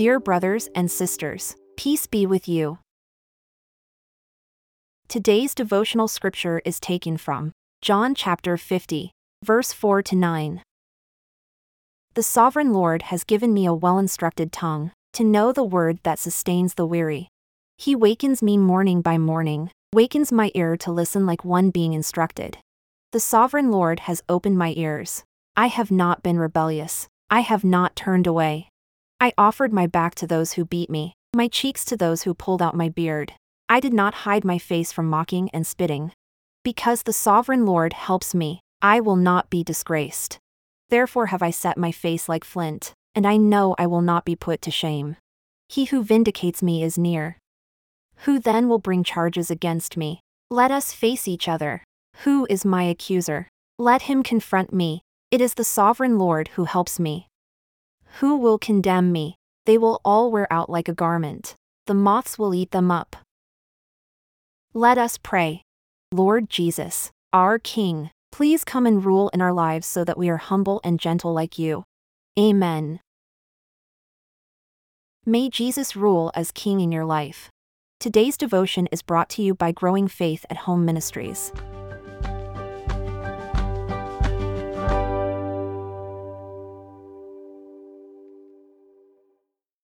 Dear brothers and sisters, peace be with you. Today's devotional scripture is taken from John chapter 50, verse 4 to 9. The sovereign Lord has given me a well instructed tongue, to know the word that sustains the weary. He wakens me morning by morning, wakens my ear to listen like one being instructed. The sovereign Lord has opened my ears. I have not been rebellious, I have not turned away. I offered my back to those who beat me, my cheeks to those who pulled out my beard. I did not hide my face from mocking and spitting. Because the sovereign Lord helps me, I will not be disgraced. Therefore have I set my face like flint, and I know I will not be put to shame. He who vindicates me is near. Who then will bring charges against me? Let us face each other. Who is my accuser? Let him confront me. It is the sovereign Lord who helps me. Who will condemn me? They will all wear out like a garment. The moths will eat them up. Let us pray. Lord Jesus, our King, please come and rule in our lives so that we are humble and gentle like you. Amen. May Jesus rule as King in your life. Today's devotion is brought to you by Growing Faith at Home Ministries.